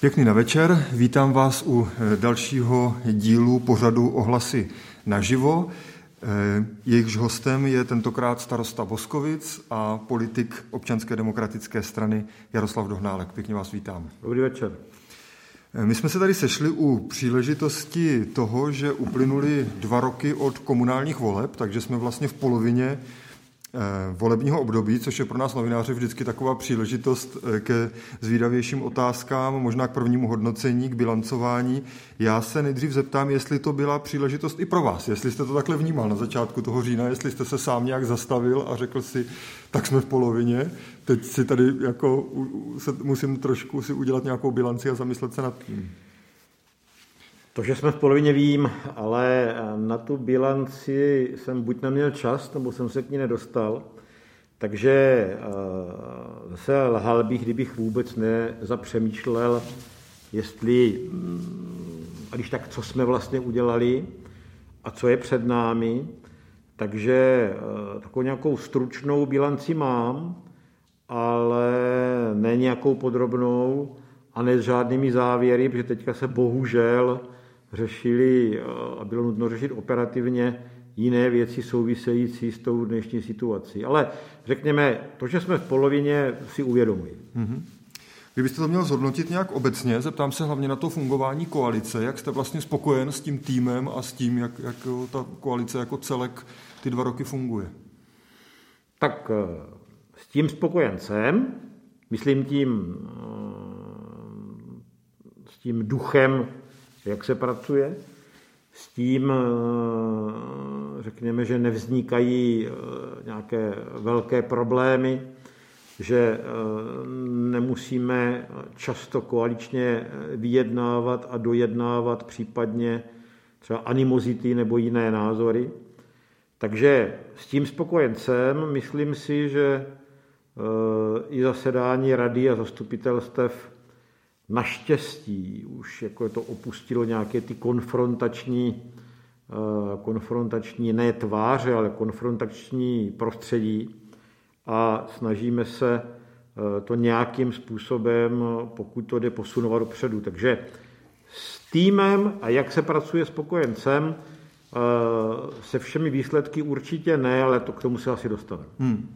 Pěkný na večer, vítám vás u eh, dalšího dílu pořadu Ohlasy naživo. Eh, jejichž hostem je tentokrát starosta Boskovic a politik občanské demokratické strany Jaroslav Dohnálek. Pěkně vás vítám. Dobrý večer. Eh, my jsme se tady sešli u příležitosti toho, že uplynuly dva roky od komunálních voleb, takže jsme vlastně v polovině volebního období, což je pro nás novináře vždycky taková příležitost eh, ke zvídavějším otázkám, možná k prvnímu hodnocení, k bilancování. Já se nejdřív zeptám, jestli to byla příležitost i pro vás, jestli jste to takhle vnímal na začátku toho října, jestli jste se sám nějak zastavil a řekl si, tak jsme v polovině, teď si tady jako se, musím trošku si udělat nějakou bilanci a zamyslet se nad tím. To, že jsme v polovině vím, ale na tu bilanci jsem buď neměl čas, nebo jsem se k ní nedostal. Takže eh, zase lhal bych, kdybych vůbec nezapřemýšlel, jestli, mm, a když tak, co jsme vlastně udělali a co je před námi. Takže eh, takovou nějakou stručnou bilanci mám, ale ne nějakou podrobnou a ne s žádnými závěry, protože teďka se bohužel řešili a bylo nutno řešit operativně jiné věci související s tou dnešní situací. Ale řekněme, to, že jsme v polovině, si uvědomuji. Mm-hmm. Kdybyste to měl zhodnotit nějak obecně, zeptám se hlavně na to fungování koalice. Jak jste vlastně spokojen s tím týmem a s tím, jak, jak ta koalice jako celek ty dva roky funguje? Tak eh, s tím spokojen jsem. Myslím tím eh, s tím duchem jak se pracuje. S tím, eh, řekněme, že nevznikají eh, nějaké velké problémy, že eh, nemusíme často koaličně vyjednávat a dojednávat případně třeba animozity nebo jiné názory. Takže s tím spokojen jsem. Myslím si, že i zasedání rady a zastupitelstev naštěstí už jako to opustilo nějaké ty konfrontační, eh, konfrontační ne tváře, ale konfrontační prostředí a snažíme se eh, to nějakým způsobem, pokud to jde, posunovat dopředu. Takže s týmem a jak se pracuje spokojencem, eh, se všemi výsledky určitě ne, ale to k tomu se asi dostaneme. Hmm.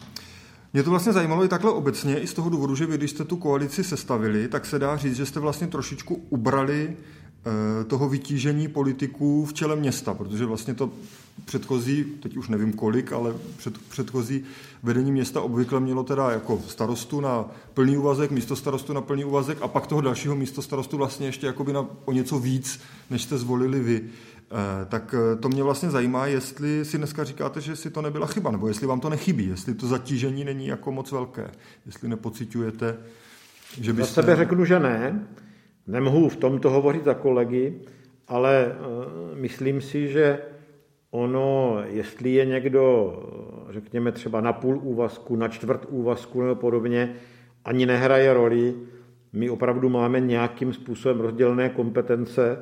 Mě to vlastně zajímalo i takhle obecně, i z toho důvodu, že vy, když jste tu koalici sestavili, tak se dá říct, že jste vlastně trošičku ubrali eh, toho vytížení politiků v čele města, protože vlastně to předchozí, teď už nevím kolik, ale před, předchozí vedení města obvykle mělo teda jako starostu na plný úvazek, místo starostu na plný úvazek a pak toho dalšího místo starostu vlastně ještě jakoby na o něco víc, než jste zvolili vy. Eh, tak eh, to mě vlastně zajímá, jestli si dneska říkáte, že si to nebyla chyba, nebo jestli vám to nechybí, jestli to zatížení není jako moc velké, jestli nepocitujete, že byste... Za sebe řeknu, že ne. Nemohu v tomto hovořit za kolegy, ale uh, myslím si, že ono, jestli je někdo, řekněme třeba na půl úvazku, na čtvrt úvazku nebo podobně, ani nehraje roli. My opravdu máme nějakým způsobem rozdělené kompetence,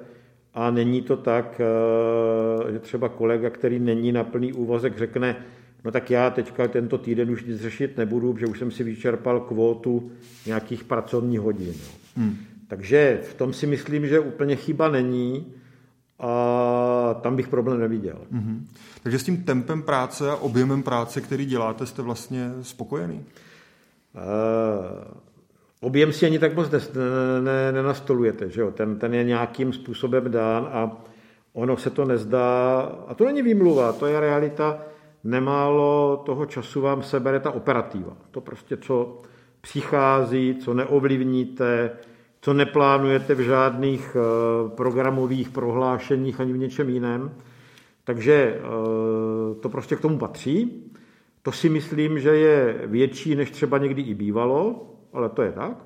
a není to tak, eh, že třeba kolega, který není na plný úvazek, řekne, no tak já teďka tento týden už nic řešit nebudu, protože už jsem si vyčerpal kvótu nějakých pracovních hodin. Hmm. Takže v tom si myslím, že úplně chyba není a tam bych problém neviděl. Hmm. Takže s tím tempem práce a objemem práce, který děláte, jste vlastně spokojený? Uh, objem si ani tak moc nenastolujete, že jo? Ten, ten je nějakým způsobem dán a ono se to nezdá, a to není výmluva, to je realita, nemálo toho času vám sebere ta operativa. To prostě, co přichází, co neovlivníte, co neplánujete v žádných eh, programových prohlášeních ani v něčem jiném. Takže eh, to prostě k tomu patří. To si myslím, že je větší, než třeba někdy i bývalo ale to je tak.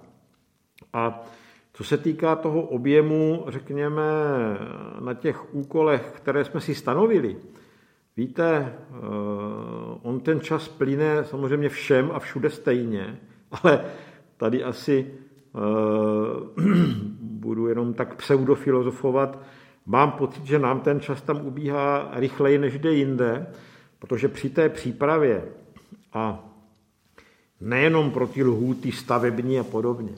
A co se týká toho objemu, řekněme, na těch úkolech, které jsme si stanovili, víte, eh, on ten čas plyne samozřejmě všem a všude stejně, ale tady asi eh, budu jenom tak pseudofilozofovat, mám pocit, že nám ten čas tam ubíhá rychleji než jde jinde, protože při té přípravě a nejenom pro ty lhůty stavební a podobně,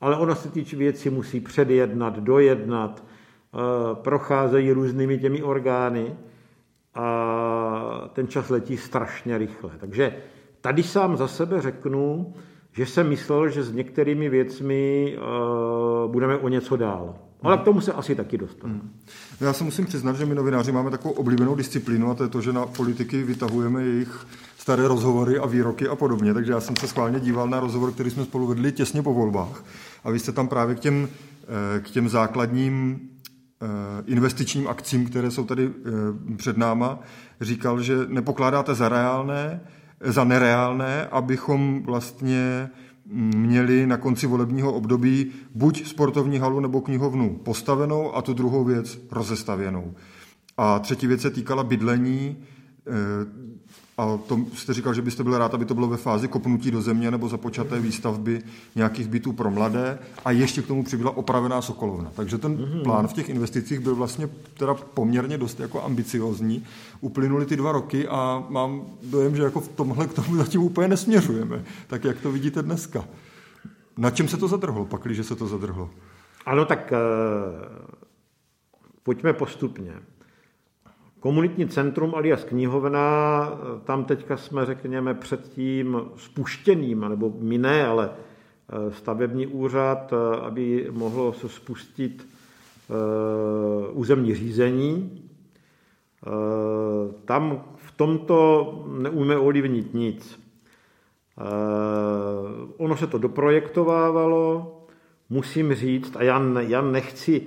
ale ono se týče věci musí předjednat, dojednat, eh, procházejí různými těmi orgány a ten čas letí strašně rychle. Takže tady sám za sebe řeknu, že jsem myslel, že s některými věcmi uh, budeme o něco dál. Ale k tomu se asi taky dostaneme. Hmm. Já se musím přiznat, že my novináři máme takovou oblíbenou disciplínu a to je to, že na politiky vytahujeme jejich staré rozhovory a výroky a podobně. Takže já jsem se schválně díval na rozhovor, který jsme spolu vedli těsně po volbách. A vy jste tam právě k těm, eh, k těm základním eh, investičním akcím, které jsou tady před náma, říkal, že nepokládáte za reálné, za nereálné, abychom vlastně měli na konci volebního období buď sportovní halu nebo knihovnu postavenou a tu druhou věc rozestavěnou. A třetí věc se týkala bydlení. A to jste říkal, že byste byl rád, aby to bylo ve fázi kopnutí do země nebo započaté výstavby nějakých bytů pro mladé a ještě k tomu přibyla opravená Sokolovna. Takže ten mm-hmm. plán v těch investicích byl vlastně teda poměrně dost jako ambiciozní. Uplynuly ty dva roky a mám dojem, že jako v tomhle k tomu zatím úplně nesměřujeme. Tak jak to vidíte dneska? Na čem se to zadrhlo, pakli, že se to zadrhlo? Ano, tak uh, pojďme postupně. Komunitní centrum alias knihovna, tam teďka jsme, řekněme, před tím spuštěným, nebo my ne, ale eh, stavební úřad, eh, aby mohlo se spustit eh, územní řízení. Tam v tomto neumíme ovlivnit nic. Ono se to doprojektovávalo, musím říct, a já, já nechci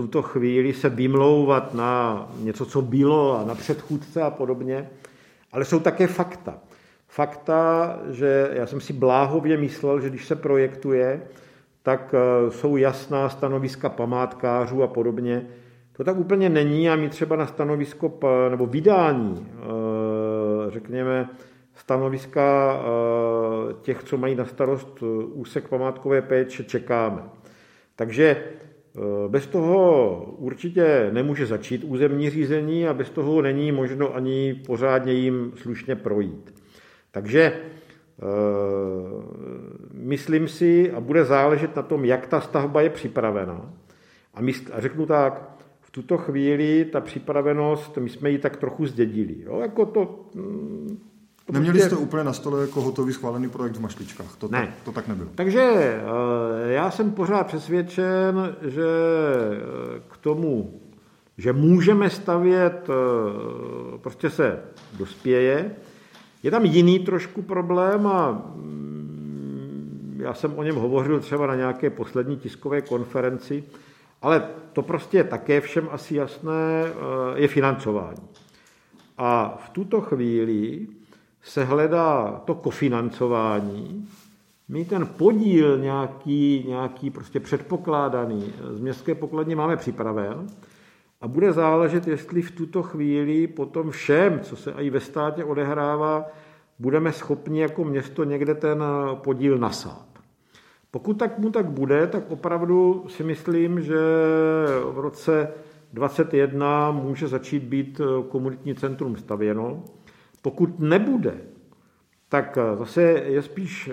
tuto chvíli se vymlouvat na něco, co bylo a na předchůdce a podobně, ale jsou také fakta. Fakta, že já jsem si bláhově myslel, že když se projektuje, tak eh, jsou jasná stanoviska památkářů a podobně. To tak úplně není a my třeba na stanovisko nebo vydání, eh, řekněme, stanoviska eh, těch, co mají na starost úsek památkové péče, čekáme. Takže bez toho určitě nemůže začít územní řízení a bez toho není možno ani pořádně jim slušně projít. Takže eh, myslím si, a bude záležet na tom, jak ta stavba je připravena. A, a řeknu tak, v tuto chvíli ta připravenost, my jsme ji tak trochu zdědili. Jo? Jako to, mm, Neměli jste úplně na stole jako hotový schválený projekt v mašličkách, to, ne. tak, to tak nebylo. Takže eh, já jsem pořád přesvědčen, že eh, k tomu, že můžeme stavět, eh, prostě se dospěje. Je tam jiný trošku problém a mm, já jsem o něm hovořil třeba na nějaké poslední tiskové konferenci, ale to prostě je také všem asi jasné, je financování. A v tuto chvíli se hledá to kofinancování, my ten podíl nějaký, nějaký prostě předpokládaný z městské pokladně máme připraven a bude záležet, jestli v tuto chvíli potom všem, co se i ve státě odehrává, budeme schopni jako město někde ten podíl nasát. Pokud tak mu tak bude, tak opravdu si myslím, že v roce 2021 může začít být komunitní centrum stavěno. Pokud nebude, tak eh, zase je spíš eh,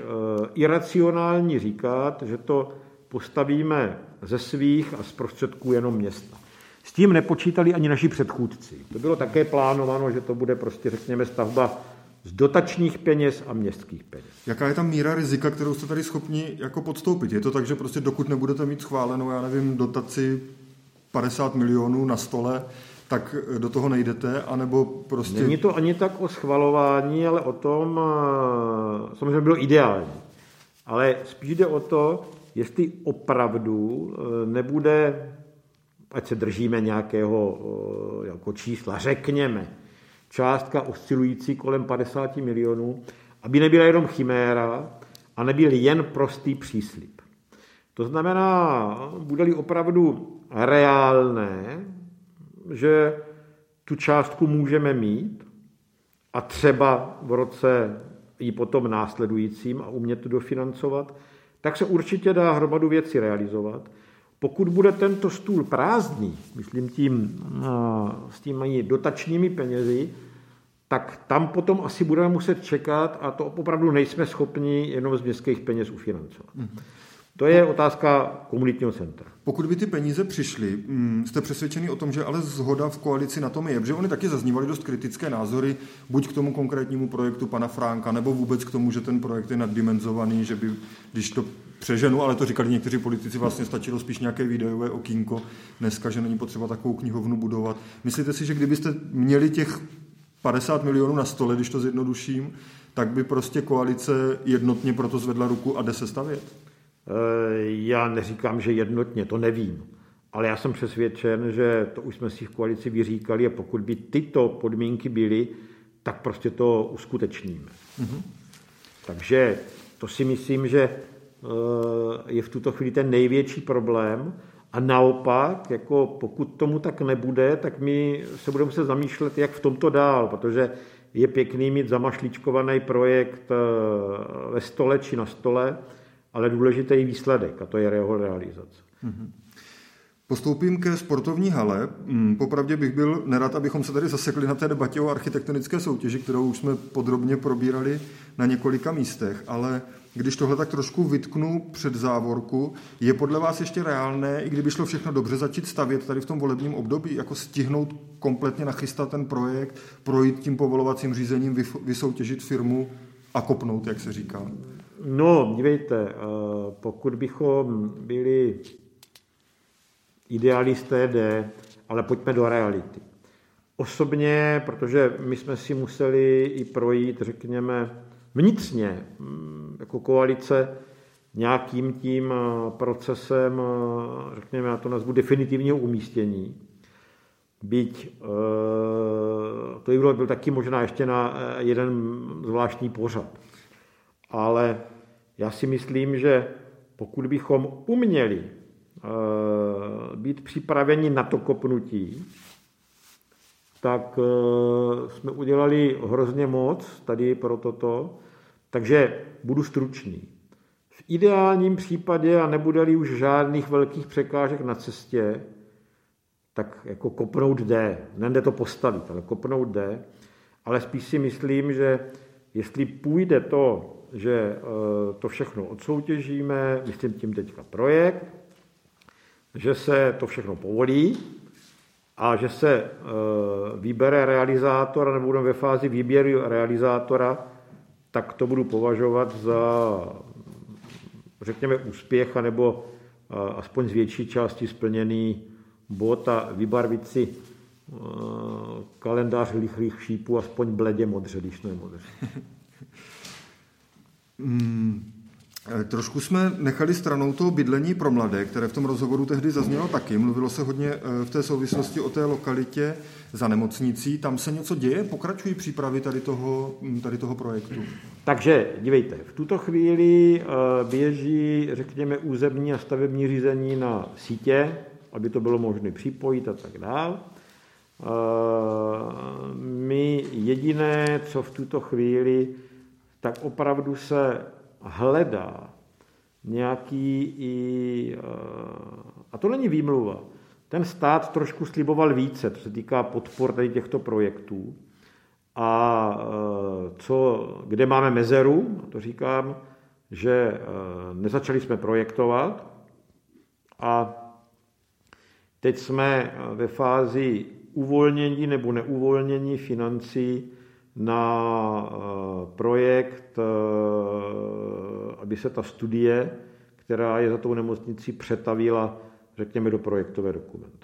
iracionální říkat, že to postavíme ze svých a z prostředků jenom města. S tím nepočítali ani naši předchůdci. To bylo také plánováno, že to bude prostě, řekněme, stavba z dotačních peněz a městských peněz. Jaká je tam míra rizika, kterou jste tady schopni jako podstoupit? Je to tak, že prostě dokud nebudete mít schválenou, já nevím, dotaci 50 milionů na stole, tak do toho nejdete, anebo prostě... Není to ani tak o schvalování, ale o tom, eh, samozřejmě bylo ideální, ale spíš jde o to, jestli opravdu eh, nebude, ať se držíme nějakého eh, jako čísla, řekněme, částka oscilující kolem 50 milionů, aby nebyla jenom chiméra a nebyl jen prostý příslip. To znamená, bude-li opravdu reálné, že tu částku můžeme mít a třeba v roce i potom následujícím a umět to dofinancovat, tak se určitě dá hromadu věcí realizovat. Pokud bude tento stůl prázdný, myslím tím s těmi dotačními penězi, tak tam potom asi budeme muset čekat a to opravdu nejsme schopni jenom z městských peněz ufinancovat. Mm-hmm. To je otázka komunitního centra. Pokud by ty peníze přišly, mm, jste přesvědčený o tom, že ale zhoda v koalici na tom je, protože oni taky zaznívaly dost kritické názory, buď k tomu konkrétnímu projektu pana Fránka, nebo vůbec k tomu, že ten projekt je naddimenzovaný, že by, když to přeženu, ale to říkali někteří politici, vlastně stačilo spíš nějaké videové okýnko dneska, že není potřeba takovou knihovnu budovat. Myslíte si, že kdybyste měli těch 50 milionů na stole, když to zjednoduším, tak by prostě koalice jednotně proto zvedla ruku a jde se stavět? Eh, já neříkám, že jednotně, to nevím. Ale já jsem přesvědčen, že to už jsme si v koalici vyříkali a pokud by tyto podmínky byly, tak prostě to uskutečníme. Mm-hmm. Takže to si myslím, že eh, je v tuto chvíli ten největší problém. A naopak, jako pokud tomu tak nebude, tak my se budeme se zamýšlet, jak v tomto dál, protože je pěkný mít zamašličkovaný projekt eh, ve stole či na stole, ale důležitý je výsledek a to je jeho realizace. Mm-hmm. Postoupím ke sportovní hale. Mm, popravdě bych byl nerad, abychom se tady zasekli na té debatě o architektonické soutěži, kterou už jsme podrobně probírali na několika místech, ale když tohle tak trošku vytknu před závorku, je podle vás ještě reálné, i kdyby šlo všechno dobře, začít stavět tady v tom volebním období, jako stihnout kompletně nachystat ten projekt, projít tím povolovacím řízením, vysoutěžit firmu a kopnout, jak se říká? No, dívejte, eh, pokud bychom byli idealisté, jde, ale pojďme do reality. Osobně, protože my jsme si museli i projít, řekněme, vnitřně, mm, jako koalice, nějakým tím eh, procesem, eh, řekněme, já to nazvu definitivního umístění. Byť to by bylo byl taky možná ještě na jeden zvláštní pořad. Ale já si myslím, že pokud bychom uměli eh, být připraveni na to kopnutí, tak eh, jsme udělali hrozně moc tady pro toto, takže budu stručný. V ideálním případě, a nebude-li už žádných velkých překážek na cestě, tak jako kopnout jde. Nejde to postavit, ale kopnout jde. Ale spíš si myslím, že jestli půjde to že eh, to všechno odsoutěžíme, myslím tím teďka projekt, že se to všechno povolí a že se eh, vybere realizátora, nebo budeme ve fázi výběru realizátora, tak to budu považovat za, řekněme, úspěch, nebo eh, aspoň z větší části splněný bod a vybarvit si kalendář lichých šípů aspoň bledě modře, když ne modře. Hmm. Trošku jsme nechali stranou to bydlení pro mladé, které v tom rozhovoru tehdy zaznělo taky. Mluvilo se hodně eh, v té souvislosti o té lokalitě za nemocnicí. Tam se něco děje? Pokračují přípravy tady toho, tady toho projektu? Takže, dívejte, v tuto chvíli eh, běží, řekněme, územní a stavební řízení na sítě, aby to bylo možné připojit a tak dále. My jediné, co v tuto chvíli tak opravdu se hledá nějaký i, eh, a to není výmluva, ten stát trošku sliboval více, co se týká podpor tady těchto projektů. A eh, co, kde máme mezeru, to říkám, že eh, nezačali jsme projektovat a teď jsme ve fázi uvolnění nebo neuvolnění financí na eh, projekt, eh, aby se ta studie, která je za tou nemocnicí, přetavila, řekněme, do projektové dokumentace.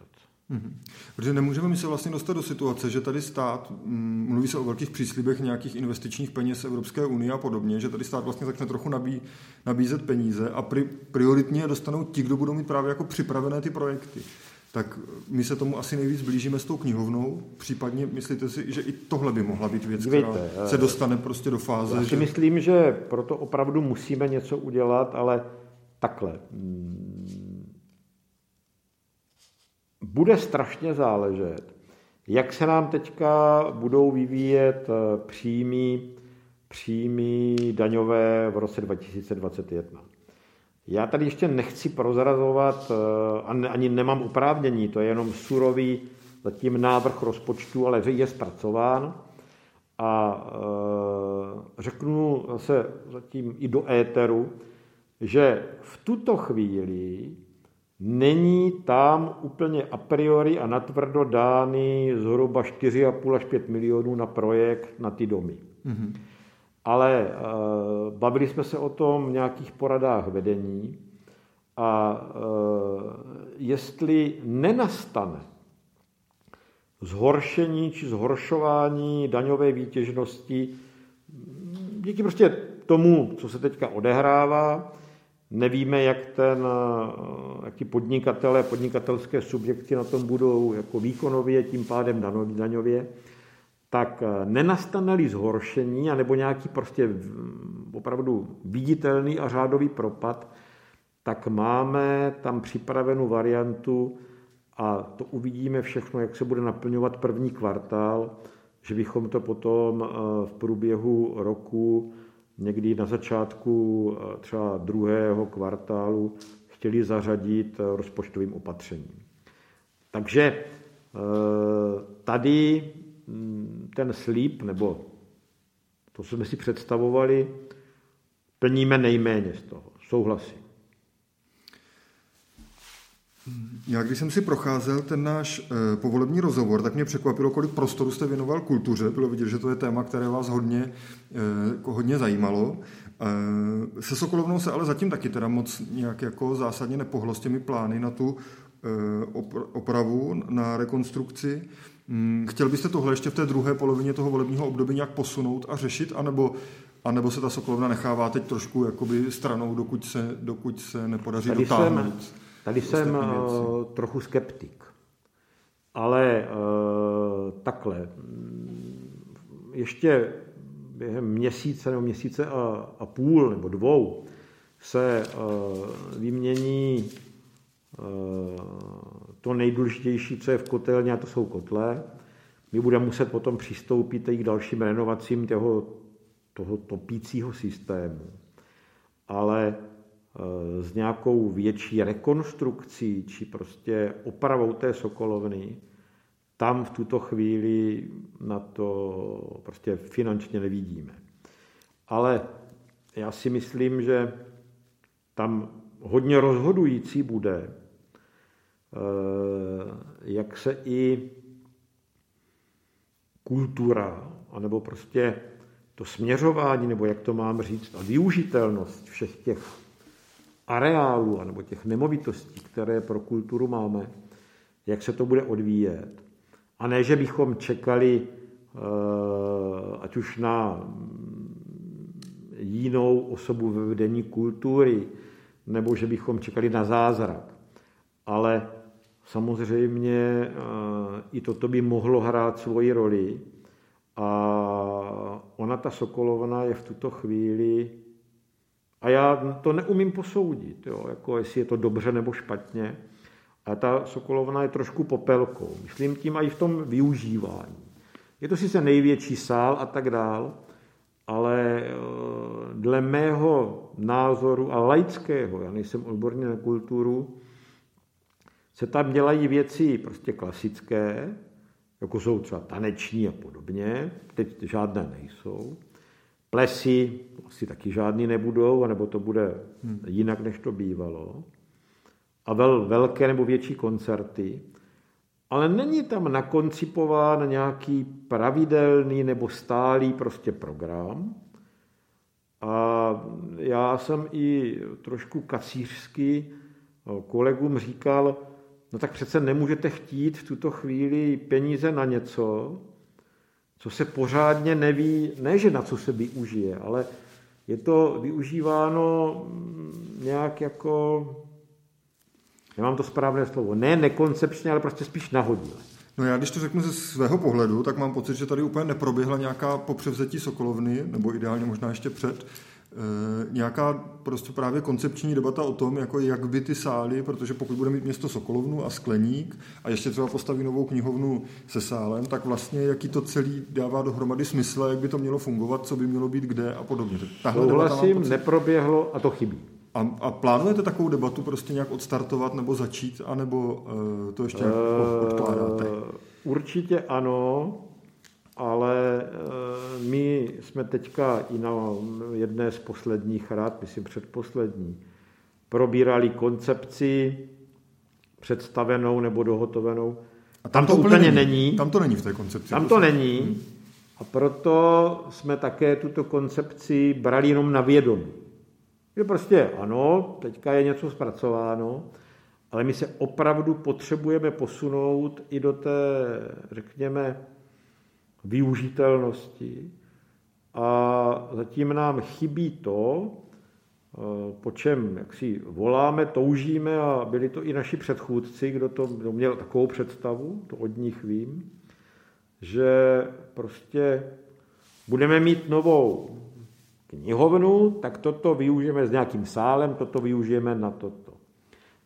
Mm-hmm. Protože nemůžeme my se vlastně dostat do situace, že tady stát, mm, mluví se o velkých příslibech nějakých investičních peněz Evropské unie a podobně, že tady stát vlastně začne trochu nabí, nabízet peníze a pri, prioritně dostanou ti, kdo budou mít právě jako připravené ty projekty tak my se tomu asi nejvíc blížíme s tou knihovnou. Případně myslíte si, že i tohle by mohla být věc, Dívejte, která se dostane prostě do fáze? Já si že... myslím, že proto opravdu musíme něco udělat, ale takhle. Bude strašně záležet, jak se nám teďka budou vyvíjet eh, příjmy, příjmy daňové v roce 2021. Já tady ještě nechci prozrazovat, eh, ani nemám oprávnění, to je jenom surový zatím návrh rozpočtu, ale je zpracován. A eh, řeknu se zatím i do éteru, že v tuto chvíli není tam úplně a priori a natvrdo dány zhruba 4,5 až 5 milionů na projekt na ty domy. Mm-hmm. Ale uh, bavili jsme se o tom v nějakých poradách vedení a uh, jestli nenastane zhoršení či zhoršování daňové výtěžnosti díky prostě tomu, co se teďka odehrává, nevíme, jak, ten, jak ti podnikatelé, podnikatelské subjekty na tom budou jako výkonově, tím pádem daňově, tak nenastane-li zhoršení, anebo nějaký prostě opravdu viditelný a řádový propad, tak máme tam připravenou variantu a to uvidíme všechno, jak se bude naplňovat první kvartál, že bychom to potom eh, v průběhu roku někdy na začátku eh, třeba druhého kvartálu chtěli zařadit eh, rozpočtovým opatřením. Takže tady ten slíp, nebo to, co jsme si představovali, plníme nejméně z toho. Souhlasím. Já když jsem si procházel ten náš e, povolební rozhovor, tak mě překvapilo, kolik prostoru jste věnoval kultuře. Bylo vidět, že to je téma, které vás hodně, e, hodně zajímalo. E, se Sokolovnou se ale zatím taky teda moc nějak jako zásadně nepohlo s těmi plány na tu e, opravu, na rekonstrukci. Hmm, chtěl byste tohle ještě v té druhé polovině toho volebního období nějak posunout a řešit, anebo, anebo se ta Sokolovna nechává teď trošku jakoby stranou, dokud se, dokud se nepodaří Tady dotáhnout? Jsem Tady jsem uh, trochu skeptik. Ale uh, takhle, ještě během měsíce nebo měsíce a, a půl nebo dvou se uh, vymění to nejdůležitější, co je v kotelně, a to jsou kotle. My budeme muset potom přistoupit i k dalším renovacím toho, toho topícího systému. Ale Eh, s nějakou větší rekonstrukcí či prostě opravou té sokolovny, tam v tuto chvíli na to prostě finančně nevidíme. Ale já si myslím, že tam hodně rozhodující bude, jak se i kultura, anebo prostě to směřování, nebo jak to mám říct, a využitelnost všech těch areálů nebo těch nemovitostí, které pro kulturu máme, jak se to bude odvíjet. A ne, že bychom čekali, eh, ať už na jinou osobu ve vedení kultury, nebo že bychom čekali na zázrak. Ale samozřejmě eh, i toto by mohlo hrát svoji roli. A ona, ta Sokolovna, je v tuto chvíli a já to neumím posoudit, jo, jako jestli je to dobře nebo špatně. A ta Sokolovna je trošku popelkou. Myslím tím i v tom využívání. Je to sice největší sál a tak dál, ale eh, dle mého názoru a laického, já nejsem odborný na kulturu, se tam dělají věci prostě klasické, jako jsou třeba taneční a podobně, teď žádné nejsou. Plesy asi taky žádný nebudou, anebo to bude hmm. jinak, než to bývalo. A vel, velké nebo větší koncerty. Ale není tam nakoncipován nějaký pravidelný nebo stálý prostě program. A já jsem i trošku kacířsky kolegům říkal, no tak přece nemůžete chtít v tuto chvíli peníze na něco, co se pořádně neví, ne že na co se využije, ale je to využíváno mm, nějak jako, nemám to správné slovo, ne nekoncepčně, ale prostě spíš nahodile. No já když to řeknu ze svého pohledu, tak mám pocit, že tady úplně neproběhla nějaká popřevzetí Sokolovny, nebo ideálně možná ještě před, nějaká prostě právě koncepční debata o tom, jako jak by ty sály, protože pokud bude mít město Sokolovnu a Skleník a ještě třeba postaví novou knihovnu se sálem, tak vlastně jaký to celý dává dohromady smysl, jak by to mělo fungovat, co by mělo být kde a podobně. Tahle Souhlasím, pocit... neproběhlo a to chybí. A, a plánujete takovou debatu prostě nějak odstartovat nebo začít, anebo uh, to ještě uh, odkládáte? Určitě ano, ale eh, my jsme teďka i na jedné z posledních rád, myslím předposlední, probírali koncepci představenou nebo dohotovenou. A tam, tam to, to úplně není. není. Tam to není v té koncepci. Tam to není. A proto jsme také tuto koncepci brali jenom na vědomí. Že prostě ano, teďka je něco zpracováno, ale my se opravdu potřebujeme posunout i do té, řekněme, využitelnosti. A zatím nám chybí to, eh, po čem jak si voláme, toužíme a byli to i naši předchůdci, kdo to kdo měl takovou představu, to od nich vím, že prostě budeme mít novou knihovnu, tak toto využijeme s nějakým sálem, toto využijeme na toto.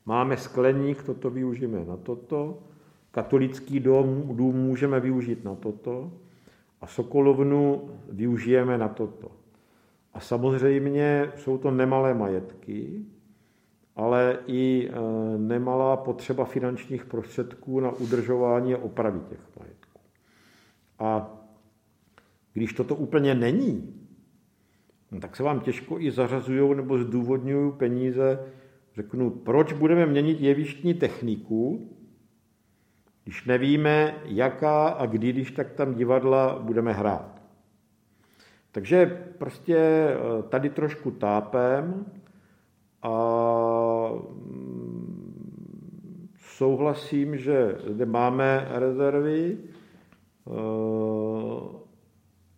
Máme skleník, toto využijeme na toto. Katolický dom, dům můžeme využít na toto. A Sokolovnu využijeme na toto. A samozřejmě jsou to nemalé majetky, ale i e, nemalá potřeba finančních prostředků na udržování a opravy těch majetků. A když toto úplně není, no tak se vám těžko i zařazují nebo zdůvodňují peníze. Řeknu, proč budeme měnit jevištní techniku, když nevíme, jaká a kdy, když tak tam divadla budeme hrát. Takže prostě eh, tady trošku tápem a mm, souhlasím, že zde máme rezervy. Eh,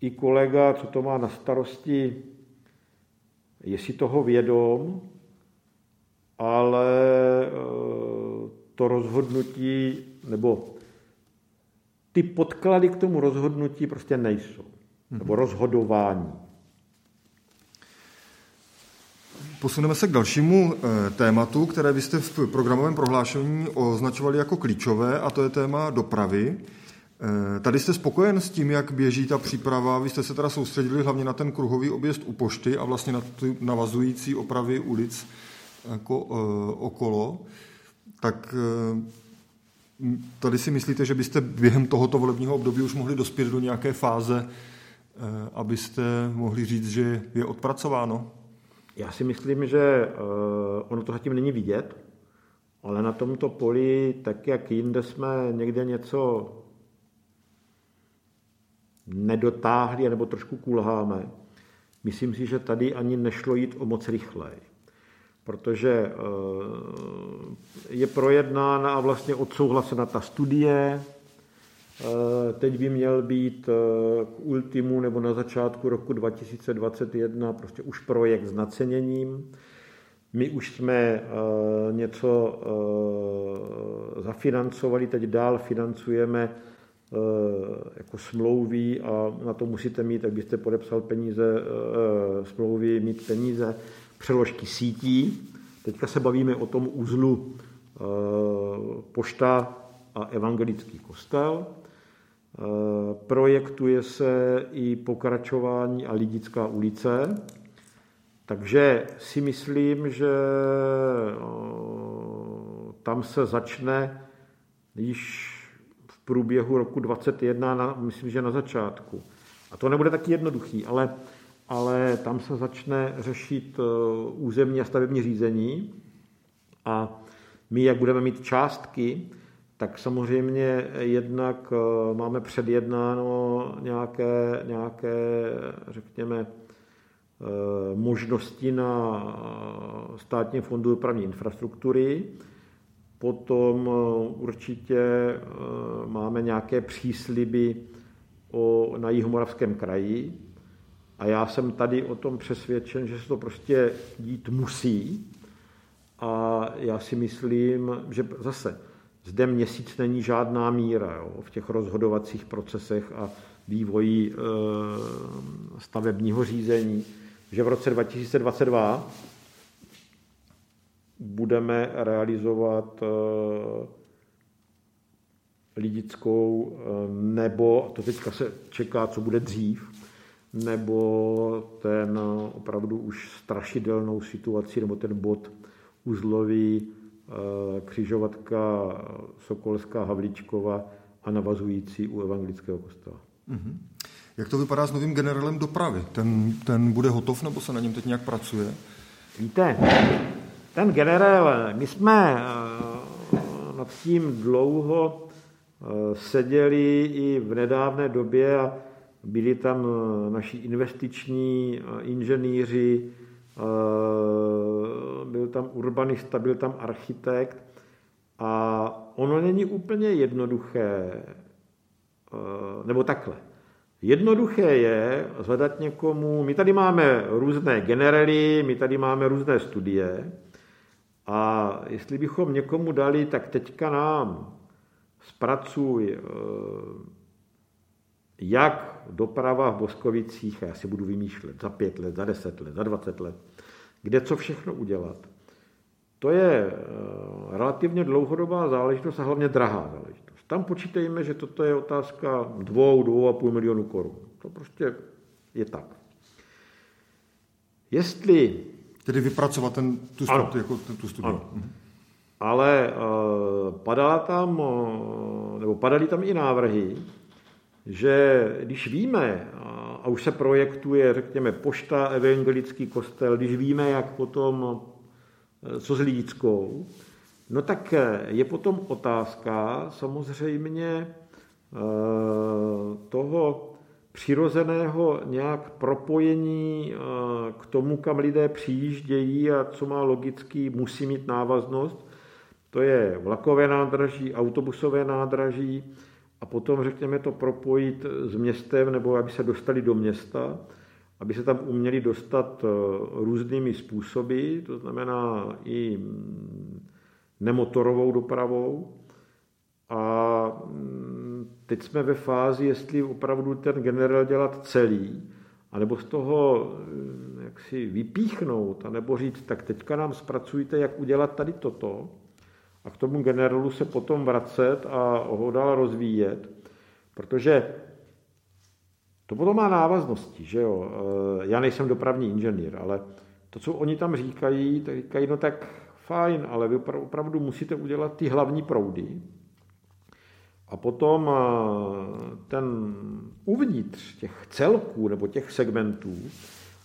I kolega, co to má na starosti, je si toho vědom, ale eh, to rozhodnutí nebo ty podklady k tomu rozhodnutí prostě nejsou. Nebo mhm. rozhodování. Posuneme se k dalšímu eh, tématu, které vy jste v programovém prohlášení označovali jako klíčové, a to je téma dopravy. Eh, tady jste spokojen s tím, jak běží ta příprava? Vy jste se teda soustředili hlavně na ten kruhový objezd u pošty a vlastně na ty navazující opravy ulic jako, e, okolo. Tak e, tady si myslíte, že byste během tohoto volebního období už mohli dospět do nějaké fáze, e, abyste mohli říct, že je odpracováno? Já si myslím, že ono to zatím není vidět, ale na tomto poli, tak jak jinde jsme někde něco nedotáhli nebo trošku kulháme, myslím si, že tady ani nešlo jít o moc rychleji. Protože eh, je projednána a vlastně odsouhlasena ta studie, eh, Teď by měl být eh, k ultimu nebo na začátku roku 2021 prostě už projekt s naceněním. My už jsme něco zafinancovali, teď dál financujeme jako smlouvy a na to musíte mít, jak byste podepsal peníze, smlouvy, mít peníze, přeložky sítí. Teďka se bavíme o tom uzlu eh, pošta a evangelický kostel. Projektuje se i pokračování a Lidická ulice, takže si myslím, že tam se začne již průběhu roku 2021, na, myslím, že na začátku. A to nebude taky jednoduchý, ale, ale tam se začne řešit eh, územní a stavební řízení. A my, jak budeme mít částky, tak samozřejmě jednak eh, máme předjednáno nějaké, nějaké řekněme, eh, možnosti na státním fondu dopravní infrastruktury, Potom určitě máme nějaké přísliby o, na Jihomoravském kraji a já jsem tady o tom přesvědčen, že se to prostě dít musí. A já si myslím, že zase zde měsíc není žádná míra jo, v těch rozhodovacích procesech a vývoji e, stavebního řízení, že v roce 2022 budeme realizovat eh, lidickou, eh, nebo, to teďka se čeká, co bude dřív, nebo ten opravdu už strašidelnou situaci, nebo ten bod uzlový eh, křižovatka Sokolská Havlíčkova a navazující u evangelického kostela. Mm-hmm. Jak to vypadá s novým generálem dopravy? Ten, ten bude hotov, nebo se na něm teď nějak pracuje? Víte, ten generál, my jsme nad tím dlouho seděli i v nedávné době a byli tam naši investiční inženýři, byl tam urbanista, byl tam architekt a ono není úplně jednoduché, nebo takhle. Jednoduché je zvedat někomu, my tady máme různé generely, my tady máme různé studie a jestli bychom někomu dali, tak teďka nám zpracuj, eh, jak doprava v Boskovicích, a já si budu vymýšlet, za pět let, za deset let, za dvacet let, kde co všechno udělat. To je eh, relativně dlouhodobá záležitost a hlavně drahá záležitost. Tam počítejme, že toto je otázka dvou, dvou a půl milionu korun. To prostě je tak. Jestli... Tedy vypracovat ten, tu, ano. jako ten, tu studii. Ano. Mhm. Ale uh, padala tam, uh, nebo padaly tam i návrhy, že když víme, a už se projektuje, řekněme, pošta, evangelický kostel, když víme, jak potom, co s Lídickou, No tak eh, je potom otázka samozřejmě eh, toho přirozeného nějak propojení k tomu, kam lidé přijíždějí a co má logicky, musí mít návaznost. To je vlakové nádraží, autobusové nádraží a potom, řekněme, to propojit s městem, nebo aby se dostali do města, aby se tam uměli dostat různými způsoby, to znamená i mm, nemotorovou dopravou. A mm, teď jsme ve fázi, jestli opravdu ten generál dělat celý, anebo z toho mm, jak si vypíchnout, anebo říct, tak teďka nám zpracujte, jak udělat tady toto, a k tomu generálu se potom vracet a ho dál rozvíjet, protože to potom má návaznosti, že jo. E, já nejsem dopravní inženýr, ale to, co oni tam říkají, tak říkají, no tak fajn, ale vy opravdu musíte udělat ty hlavní proudy. A potom eh, ten uvnitř těch celků nebo těch segmentů,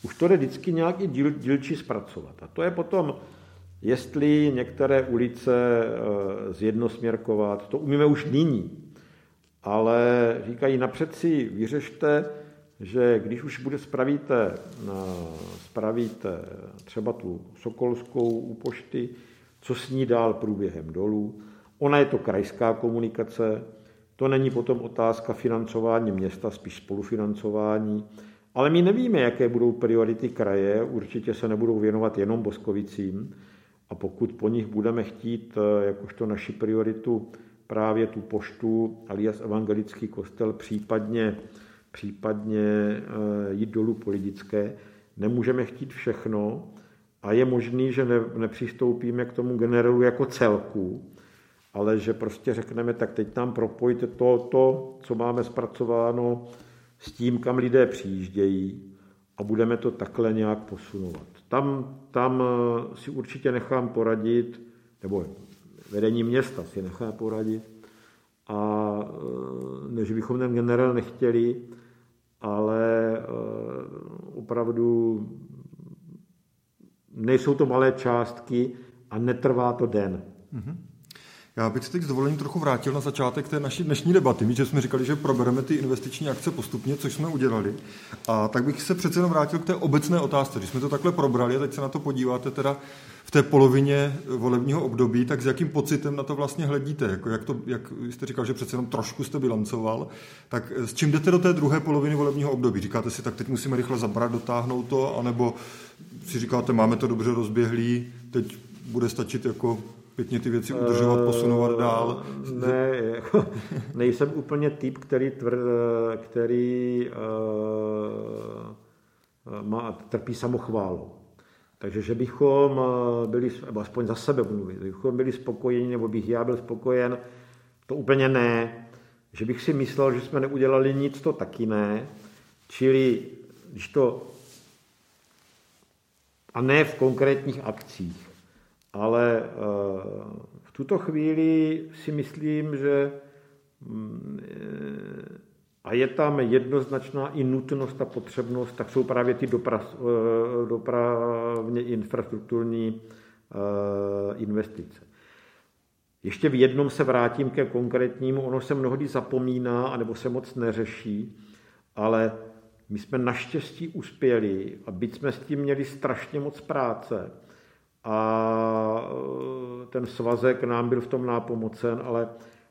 už to jde vždycky nějak i díl, dílčí zpracovat. A to je potom, jestli některé ulice eh, zjednosměrkovat, to umíme už nyní. Ale říkají, napřed si vyřešte, že když už bude spravíte, spravíte třeba tu Sokolskou u pošty, co s ní dál průběhem dolů. Ona je to krajská komunikace, to není potom otázka financování města, spíš spolufinancování, ale my nevíme, jaké budou priority kraje, určitě se nebudou věnovat jenom Boskovicím a pokud po nich budeme chtít eh, jakožto naši prioritu právě tu poštu alias evangelický kostel, případně případně eh, jít dolů politické. Nemůžeme chtít všechno a je možný, že ne, nepřistoupíme k tomu generálu jako celku, ale že prostě řekneme, tak teď nám propojte to, to, co máme zpracováno s tím, kam lidé přijíždějí a budeme to takhle nějak posunovat. Tam, tam eh, si určitě nechám poradit, nebo vedení města si nechá poradit, a eh, než bychom ten generál nechtěli, ale eh, opravdu nejsou to malé částky a netrvá to den. Mm-hmm. Já bych se teď s dovolením trochu vrátil na začátek té naší dnešní debaty. My, že jsme říkali, že probereme ty investiční akce postupně, což jsme udělali. A tak bych se přece jenom vrátil k té obecné otázce. Když jsme to takhle probrali a teď se na to podíváte teda v té polovině volebního období, tak s jakým pocitem na to vlastně hledíte? Jako jak, to, jak jste říkal, že přece jenom trošku jste bilancoval, tak s čím jdete do té druhé poloviny volebního období? Říkáte si, tak teď musíme rychle zabrat, dotáhnout to, anebo si říkáte, máme to dobře rozběhlý, teď bude stačit jako pěkně ty věci udržovat, posunovat dál? Ne, jako, nejsem úplně typ, který, tvr, který uh, má, trpí samochválou. Takže, že bychom eh, byli, nebo aspoň za sebe mluvit, bychom byli spokojeni, nebo bych já byl spokojen, to úplně ne. Že bych si myslel, že jsme neudělali nic, to taky ne. Čili, když to, a ne v konkrétních akcích, ale eh, v tuto chvíli si myslím, že mm, a je tam jednoznačná i nutnost a potřebnost, tak jsou právě ty dopra, eh, dopravně infrastrukturní investice. Ještě v jednom se vrátím ke konkrétnímu, ono se mnohdy zapomíná, anebo se moc neřeší, ale my jsme naštěstí uspěli a byť jsme s tím měli strašně moc práce a e, ten svazek nám byl v tom nápomocen, ale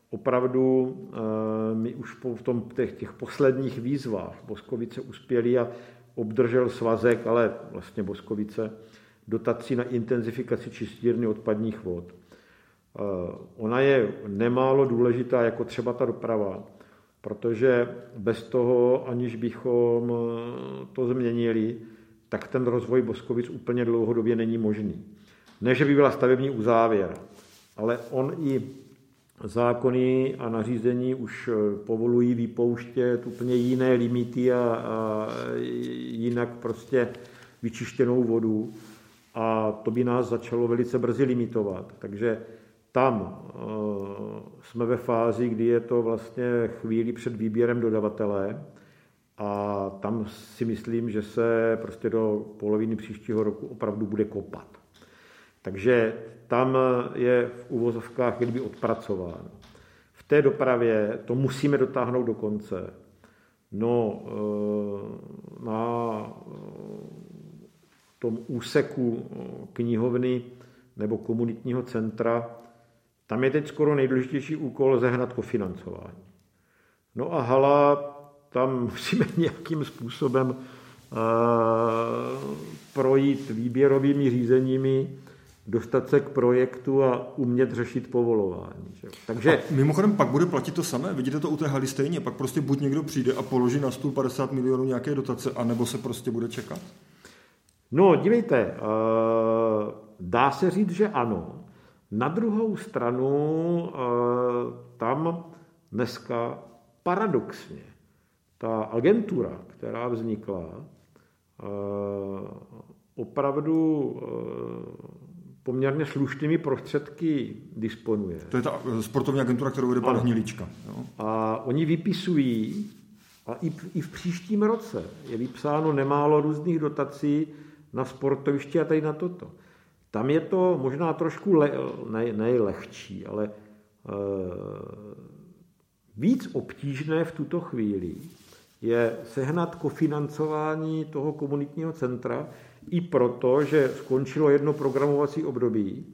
opravdu e, my už v tom, těch, těch posledních výzvách Boskovice uspěli a obdržel svazek, ale vlastně Boskovice, dotací na intenzifikaci čistírny odpadních vod. E, ona je nemálo důležitá, jako třeba ta doprava, protože bez toho, aniž bychom to změnili, tak ten rozvoj Boskovic úplně dlouhodobě není možný. Ne, že by byla stavební uzávěra, ale on i zákony a nařízení už povolují vypouštět úplně jiné limity a, a jinak prostě vyčištěnou vodu a to by nás začalo velice brzy limitovat. Takže tam uh, jsme ve fázi, kdy je to vlastně chvíli před výběrem dodavatele a tam si myslím, že se prostě do poloviny příštího roku opravdu bude kopat. Takže tam je v uvozovkách kdyby odpracován. V té dopravě to musíme dotáhnout do konce. No, uh, na uh, tom úseku knihovny nebo komunitního centra tam je teď skoro nejdůležitější úkol zehnat kofinancování. No a hala, tam musíme nějakým způsobem projít výběrovými řízeními, dostat se k projektu a umět řešit povolování. Že? Takže... A mimochodem pak bude platit to samé, vidíte to u té haly stejně, pak prostě buď někdo přijde a položí na stůl 50 milionů nějaké dotace, anebo se prostě bude čekat? No, dívejte, uh, dá se říct, že ano, na druhou stranu eh, tam dneska paradoxně ta agentura, která vznikla, eh, opravdu eh, poměrně slušnými prostředky disponuje. To je ta sportovní agentura, kterou vede pan Hnilička. Jo? A oni vypisují, a i, i v příštím roce je vypsáno nemálo různých dotací na sportoviště a tady na toto. Tam je to možná trošku le, ne, nejlehčí, ale e, víc obtížné v tuto chvíli je sehnat kofinancování toho komunitního centra i proto, že skončilo jedno programovací období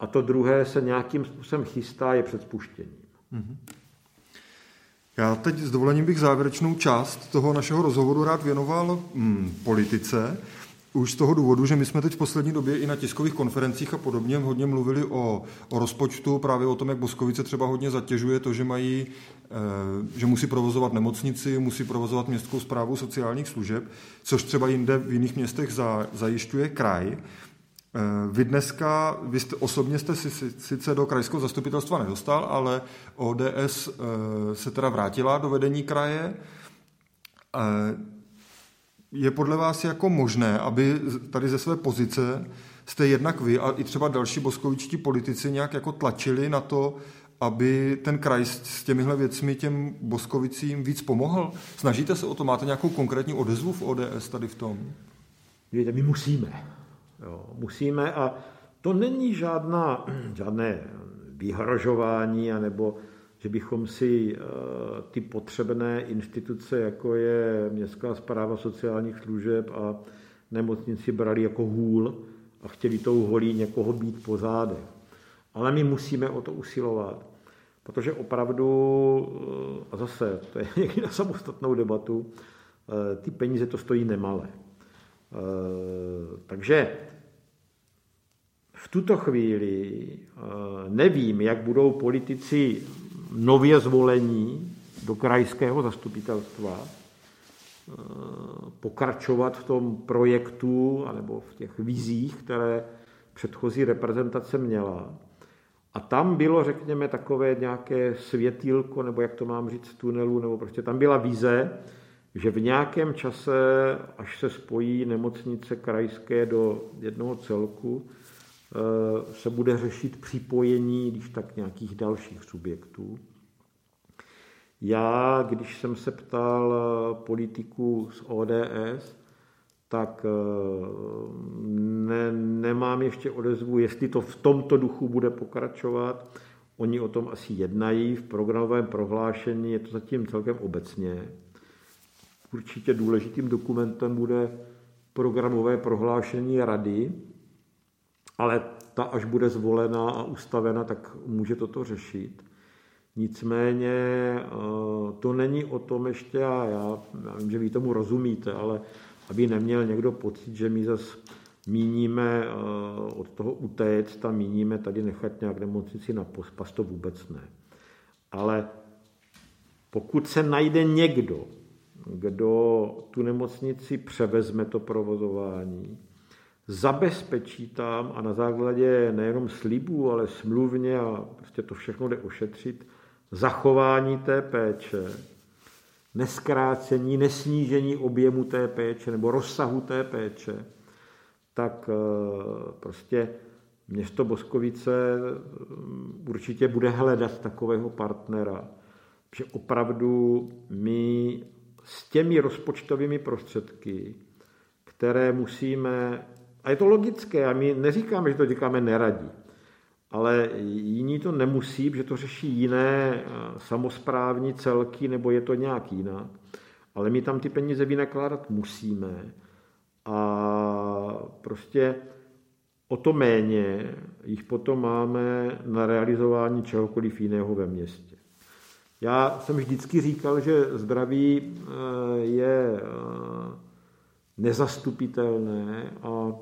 a to druhé se nějakým způsobem chystá, je před spuštěním. Mm-hmm. Já teď s dovolením bych závěrečnou část toho našeho rozhovoru rád věnoval mm, politice. Už z toho důvodu, že my jsme teď v poslední době i na tiskových konferencích a podobně hodně mluvili o, o rozpočtu, právě o tom, jak Boskovice třeba hodně zatěžuje to, že mají, eh, že musí provozovat nemocnici, musí provozovat městskou zprávu sociálních služeb, což třeba jinde v jiných městech za, zajišťuje kraj. Eh, vy dneska, vy jste, osobně jste si sice do krajského zastupitelstva nedostal, ale ODS eh, se teda vrátila do vedení kraje je podle vás jako možné, aby tady ze své pozice jste jednak vy a i třeba další boskovičtí politici nějak jako tlačili na to, aby ten kraj s těmihle věcmi těm Boskovicím víc pomohl? Snažíte se o to? Máte nějakou konkrétní odezvu v ODS tady v tom? Víte, my musíme. Jo, musíme a to není žádná, žádné vyhrožování anebo že bychom si eh, ty potřebné instituce, jako je Městská zpráva sociálních služeb a nemocnici brali jako hůl a chtěli tou holí někoho být po zádech. Ale my musíme o to usilovat, protože opravdu, eh, a zase, to je někdy na samostatnou debatu, eh, ty peníze to stojí nemalé. Takže v tuto chvíli nevím, jak budou politici nově zvolení do krajského zastupitelstva eh, pokračovat v tom projektu anebo v těch vizích, které předchozí reprezentace měla. A tam bylo, řekněme, takové nějaké světýlko, nebo jak to mám říct, tunelu, nebo prostě tam byla vize, že v nějakém čase, až se spojí nemocnice krajské do jednoho celku, se bude řešit připojení, když tak nějakých dalších subjektů. Já, když jsem se ptal eh, politiků z ODS, tak ne, nemám ještě odezvu, jestli to v tomto duchu bude pokračovat. Oni o tom asi jednají v programovém prohlášení, je to zatím celkem obecně. Určitě důležitým dokumentem bude programové prohlášení rady, ale ta, až bude zvolena a ustavena, tak může toto řešit. Nicméně eh, to není o tom ještě, a já, já vím, že vy tomu rozumíte, ale aby neměl někdo pocit, že my zase míníme eh, od toho utéct a míníme tady nechat nějak nemocnici na pospas, to vůbec ne. Ale pokud se najde někdo, kdo tu nemocnici převezme to provozování, zabezpečí tam a na základě nejenom slibů, ale smluvně a prostě to všechno jde ošetřit, zachování té péče, neskrácení, nesnížení objemu té péče nebo rozsahu té péče, tak eh, prostě město Boskovice eh, určitě bude hledat takového partnera, že opravdu my s těmi rozpočtovými prostředky, které musíme, a je to logické, a my neříkáme, že to říkáme neradí, ale jiní to nemusí, že to řeší jiné eh, samozprávní celky, nebo je to nějak jinak. Ale my tam ty peníze vynakládat musíme. A prostě o to méně jich potom máme na realizování čehokoliv jiného ve městě. Já jsem vždycky říkal, že zdraví eh, je eh, nezastupitelné a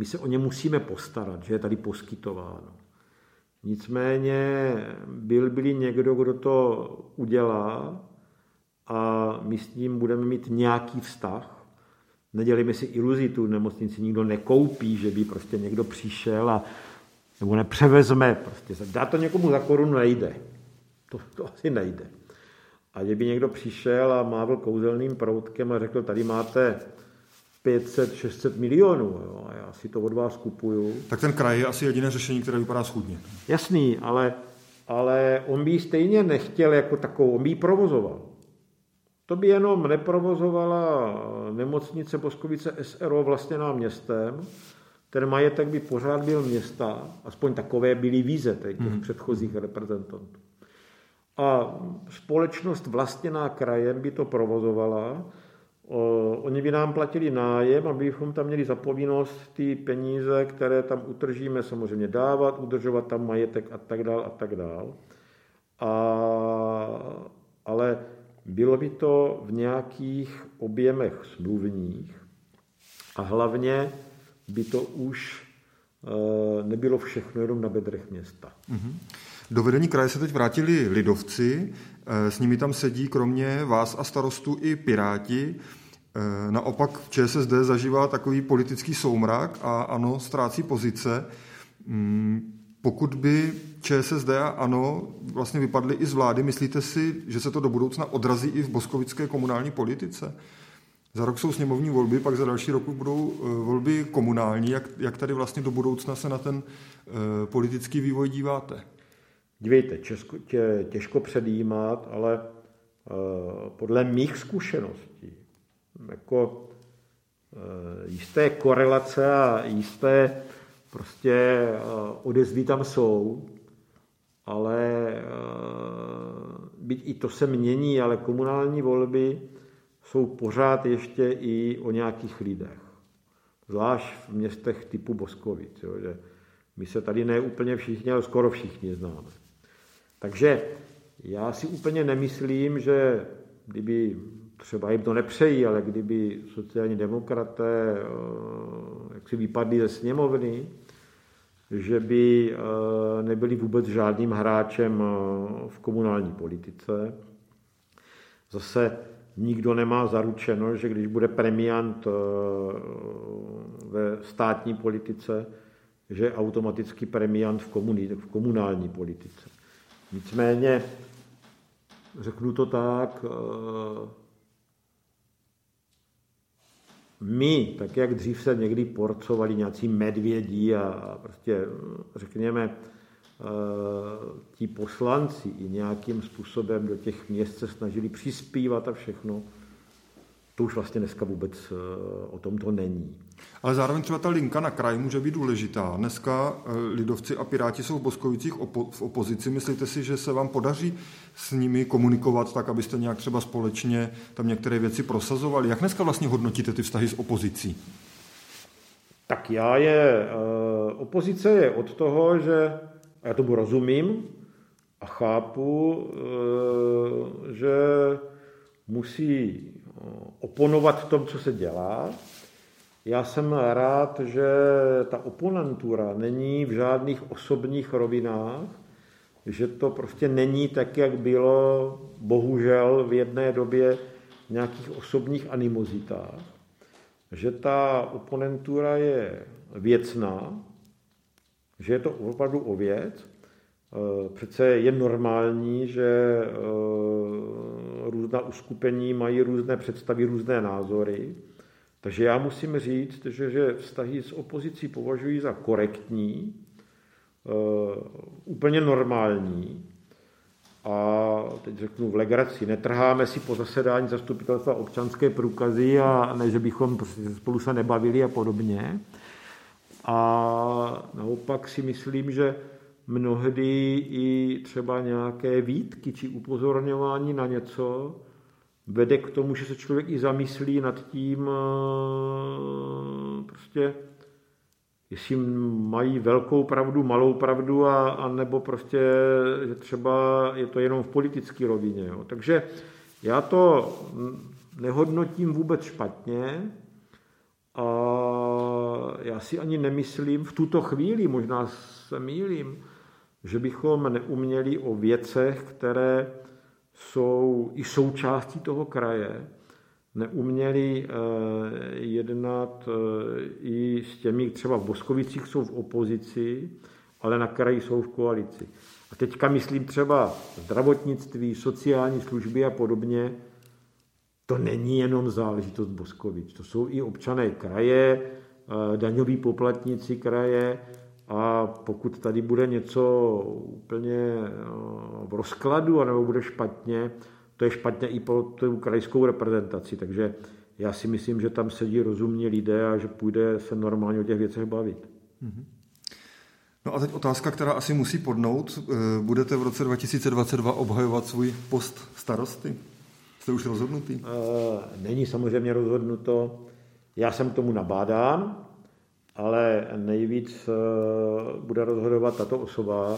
my se o ně musíme postarat, že je tady poskytováno. Nicméně byl by někdo, kdo to udělá a my s ním budeme mít nějaký vztah, Nedělíme si iluzi, tu nemocnici nikdo nekoupí, že by prostě někdo přišel a nebo nepřevezme. Prostě dá to někomu za korunu nejde. To, to asi nejde. A kdyby někdo přišel a mávl kouzelným proutkem a řekl, tady máte 500-600 milionů jo, a já si to od vás kupuju. Tak ten kraj je asi jediné řešení, které vypadá schudně. Jasný, ale, ale on by ji stejně nechtěl jako takovou, on by ji provozoval. To by jenom neprovozovala nemocnice Boskovice SRO vlastněná městem, ten majetek by pořád byl města, aspoň takové byly víze těch hmm. předchozích reprezentantů. A společnost vlastněná krajem by to provozovala, oni by nám platili nájem, abychom tam měli zapovinnost ty peníze, které tam utržíme, samozřejmě dávat, udržovat tam majetek a tak dál a tak dál. A, ale bylo by to v nějakých objemech smluvních a hlavně by to už eh, nebylo všechno jenom na bedrech města. Mm-hmm. Do vedení kraje se teď vrátili lidovci, eh, s nimi tam sedí kromě vás a starostu i piráti. Eh, naopak ČSSD zažívá takový politický soumrak a ano, ztrácí pozice. Mm, pokud by ČSSD a ANO vlastně vypadly i z vlády, myslíte si, že se to do budoucna odrazí i v boskovické komunální politice? Za rok jsou sněmovní volby, pak za další rok budou eh, volby komunální. Jak, jak tady vlastně do budoucna se na ten uh, politický vývoj díváte? Dívejte, česko, tě, těžko předjímat, ale podle mých zkušeností, jako uh, jisté korelace a jisté Prostě eh, odezvy tam jsou, ale eh, byť i to se mění, ale komunální volby jsou pořád ještě i o nějakých lidech. Zvlášť v městech typu Boskovic, jo, že my se tady ne úplně všichni, ale skoro všichni známe. Takže já si úplně nemyslím, že kdyby třeba jim to nepřejí, ale kdyby sociální demokraté eh, jak si vypadli ze sněmovny, že by eh, nebyli vůbec žádným hráčem eh, v komunální politice. Zase nikdo nemá zaručeno, že když bude premiant ve státní politice, že je automaticky premiant v, komuni- v komunální politice. Nicméně, řeknu to tak, my, tak jak dřív se někdy porcovali nějací medvědí a prostě, řekněme, eh, ti poslanci i nějakým způsobem do těch měst se snažili přispívat a všechno, to už vlastně dneska vůbec o tom to není. Ale zároveň třeba ta linka na kraj může být důležitá. Dneska lidovci a piráti jsou v Boskovicích v opozici. Myslíte si, že se vám podaří s nimi komunikovat tak, abyste nějak třeba společně tam některé věci prosazovali? Jak dneska vlastně hodnotíte ty vztahy s opozicí? Tak já je, opozice je od toho, že, já tomu rozumím a chápu, že musí oponovat v tom, co se dělá. Já jsem rád, že ta oponentura není v žádných osobních rovinách, že to prostě není tak, jak bylo bohužel v jedné době v nějakých osobních animozitách, že ta oponentura je věcná, že je to opravdu o věc. Eh, přece je normální, že eh, různá uskupení mají různé představy, různé názory. Takže já musím říct, že, že vztahy s opozicí považuji za korektní, uh, úplně normální. A teď řeknu v legraci, netrháme si po zasedání zastupitelstva občanské průkazy a ne, že bychom prostě spolu se nebavili a podobně. A naopak si myslím, že mnohdy i třeba nějaké výtky či upozorňování na něco vede k tomu, že se člověk i zamyslí nad tím, eh, prostě, jestli mají velkou pravdu, malou pravdu, a, a nebo prostě, že třeba je to jenom v politické rovině. Jo. Takže já to nehodnotím vůbec špatně a já si ani nemyslím v tuto chvíli, možná se mýlím, že bychom neuměli o věcech, které jsou i součástí toho kraje, neuměli eh, jednat eh, i s těmi, třeba v Boskovicích jsou v opozici, ale na kraji jsou v koalici. A teďka myslím třeba zdravotnictví, sociální služby a podobně, to není jenom záležitost Boskovic, to jsou i občané kraje, eh, daňoví poplatníci kraje, a pokud tady bude něco úplně eh, v rozkladu, anebo bude špatně, to je špatně i pro tu krajskou reprezentaci. Takže já si myslím, že tam sedí rozumní lidé a že půjde se normálně o těch věcech bavit. Mm-hmm. No a teď otázka, která asi musí podnout. Eh, budete v roce 2022 obhajovat svůj post starosty? Jste už rozhodnutý? Eh, není samozřejmě rozhodnuto. Já jsem tomu nabádán, ale nejvíc eh, bude rozhodovat tato osoba.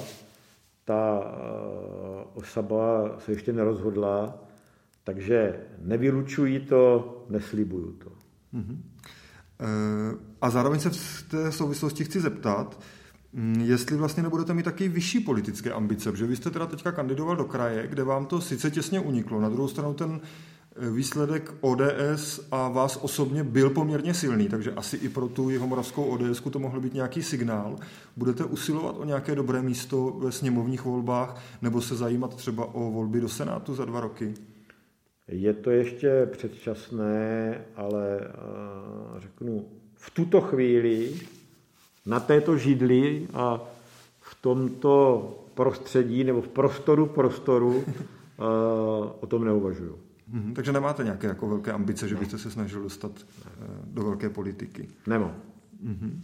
Ta eh, osoba se ještě nerozhodla, takže nevylučuji to, neslibuju to. Uh-huh. A zároveň se v té souvislosti chci zeptat, mm, jestli vlastně nebudete mít taky vyšší politické ambice, protože vy jste teda teďka kandidoval do kraje, kde vám to sice těsně uniklo, na druhou stranu ten výsledek ODS a vás osobně byl poměrně silný, takže asi i pro tu jihomoravskou ODS to mohl být nějaký signál. Budete usilovat o nějaké dobré místo ve sněmovních volbách nebo se zajímat třeba o volby do Senátu za dva roky? Je to ještě předčasné, ale řeknu, v tuto chvíli na této židli a v tomto prostředí nebo v prostoru prostoru o tom neuvažuju. Mm-hmm. Takže nemáte nějaké jako velké ambice, že byste se snažil dostat eh, do velké politiky? Nemám. Mm-hmm.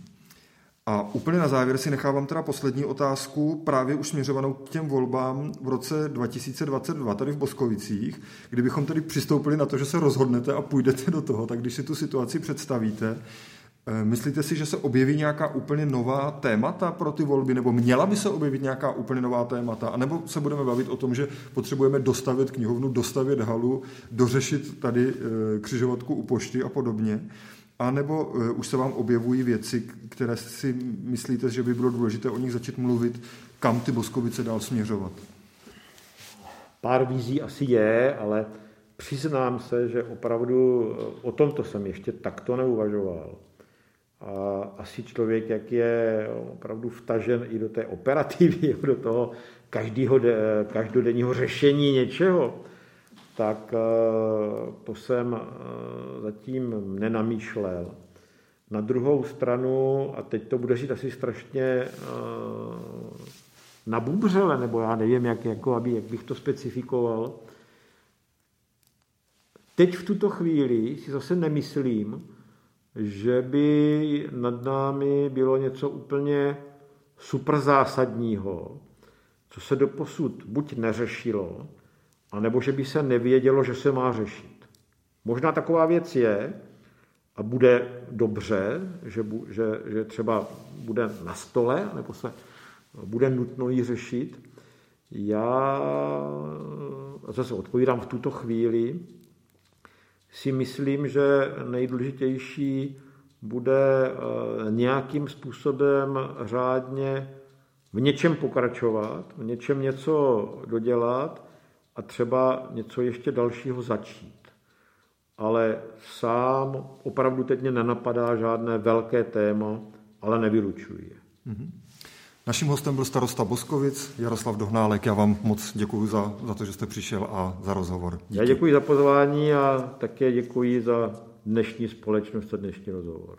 A úplně na závěr si nechávám teda poslední otázku, právě už směřovanou k těm volbám v roce 2022 tady v Boskovicích. Kdybychom tedy přistoupili na to, že se rozhodnete a půjdete do toho, tak když si tu situaci představíte, myslíte si, že se objeví nějaká úplně nová témata pro ty volby, nebo měla by se objevit nějaká úplně nová témata, a nebo se budeme bavit o tom, že potřebujeme dostavit knihovnu, dostavit halu, dořešit tady eh, křižovatku u pošty a podobně, a nebo eh, už se vám objevují věci, které si myslíte, že by bylo důležité o nich začít mluvit, kam ty Boskovice dál směřovat? Pár vízí asi je, ale přiznám se, že opravdu o tomto jsem ještě takto neuvažoval. A asi člověk, jak je opravdu vtažen i do té operativy, do toho každého, každodenního řešení něčeho, tak eh, to jsem eh, zatím nenamýšlel. Na druhou stranu, a teď to bude říct asi strašně eh, nabubřele, nebo já nevím, jak, jako, aby, jak bych to specifikoval, teď v tuto chvíli si zase nemyslím, že by nad námi bylo něco úplně super zásadního, co se doposud buď neřešilo, anebo že by se nevědělo, že se má řešit. Možná taková věc je a bude dobře, že, že, že třeba bude na stole, nebo se bude nutno ji řešit. Já zase odpovídám v tuto chvíli, si myslím, že nejdůležitější bude eh, nějakým způsobem řádně v něčem pokračovat, v něčem něco dodělat a třeba něco ještě dalšího začít. Ale sám opravdu teď mě nenapadá žádné velké téma, ale nevylučuji je. Mm-hmm. Naším hostem byl starosta Boskovic Jaroslav Dohnálek. Já vám moc děkuji za, za to, že jste přišel a za rozhovor. Díky. Já děkuji za pozvání a také děkuji za dnešní společnost a dnešní rozhovor.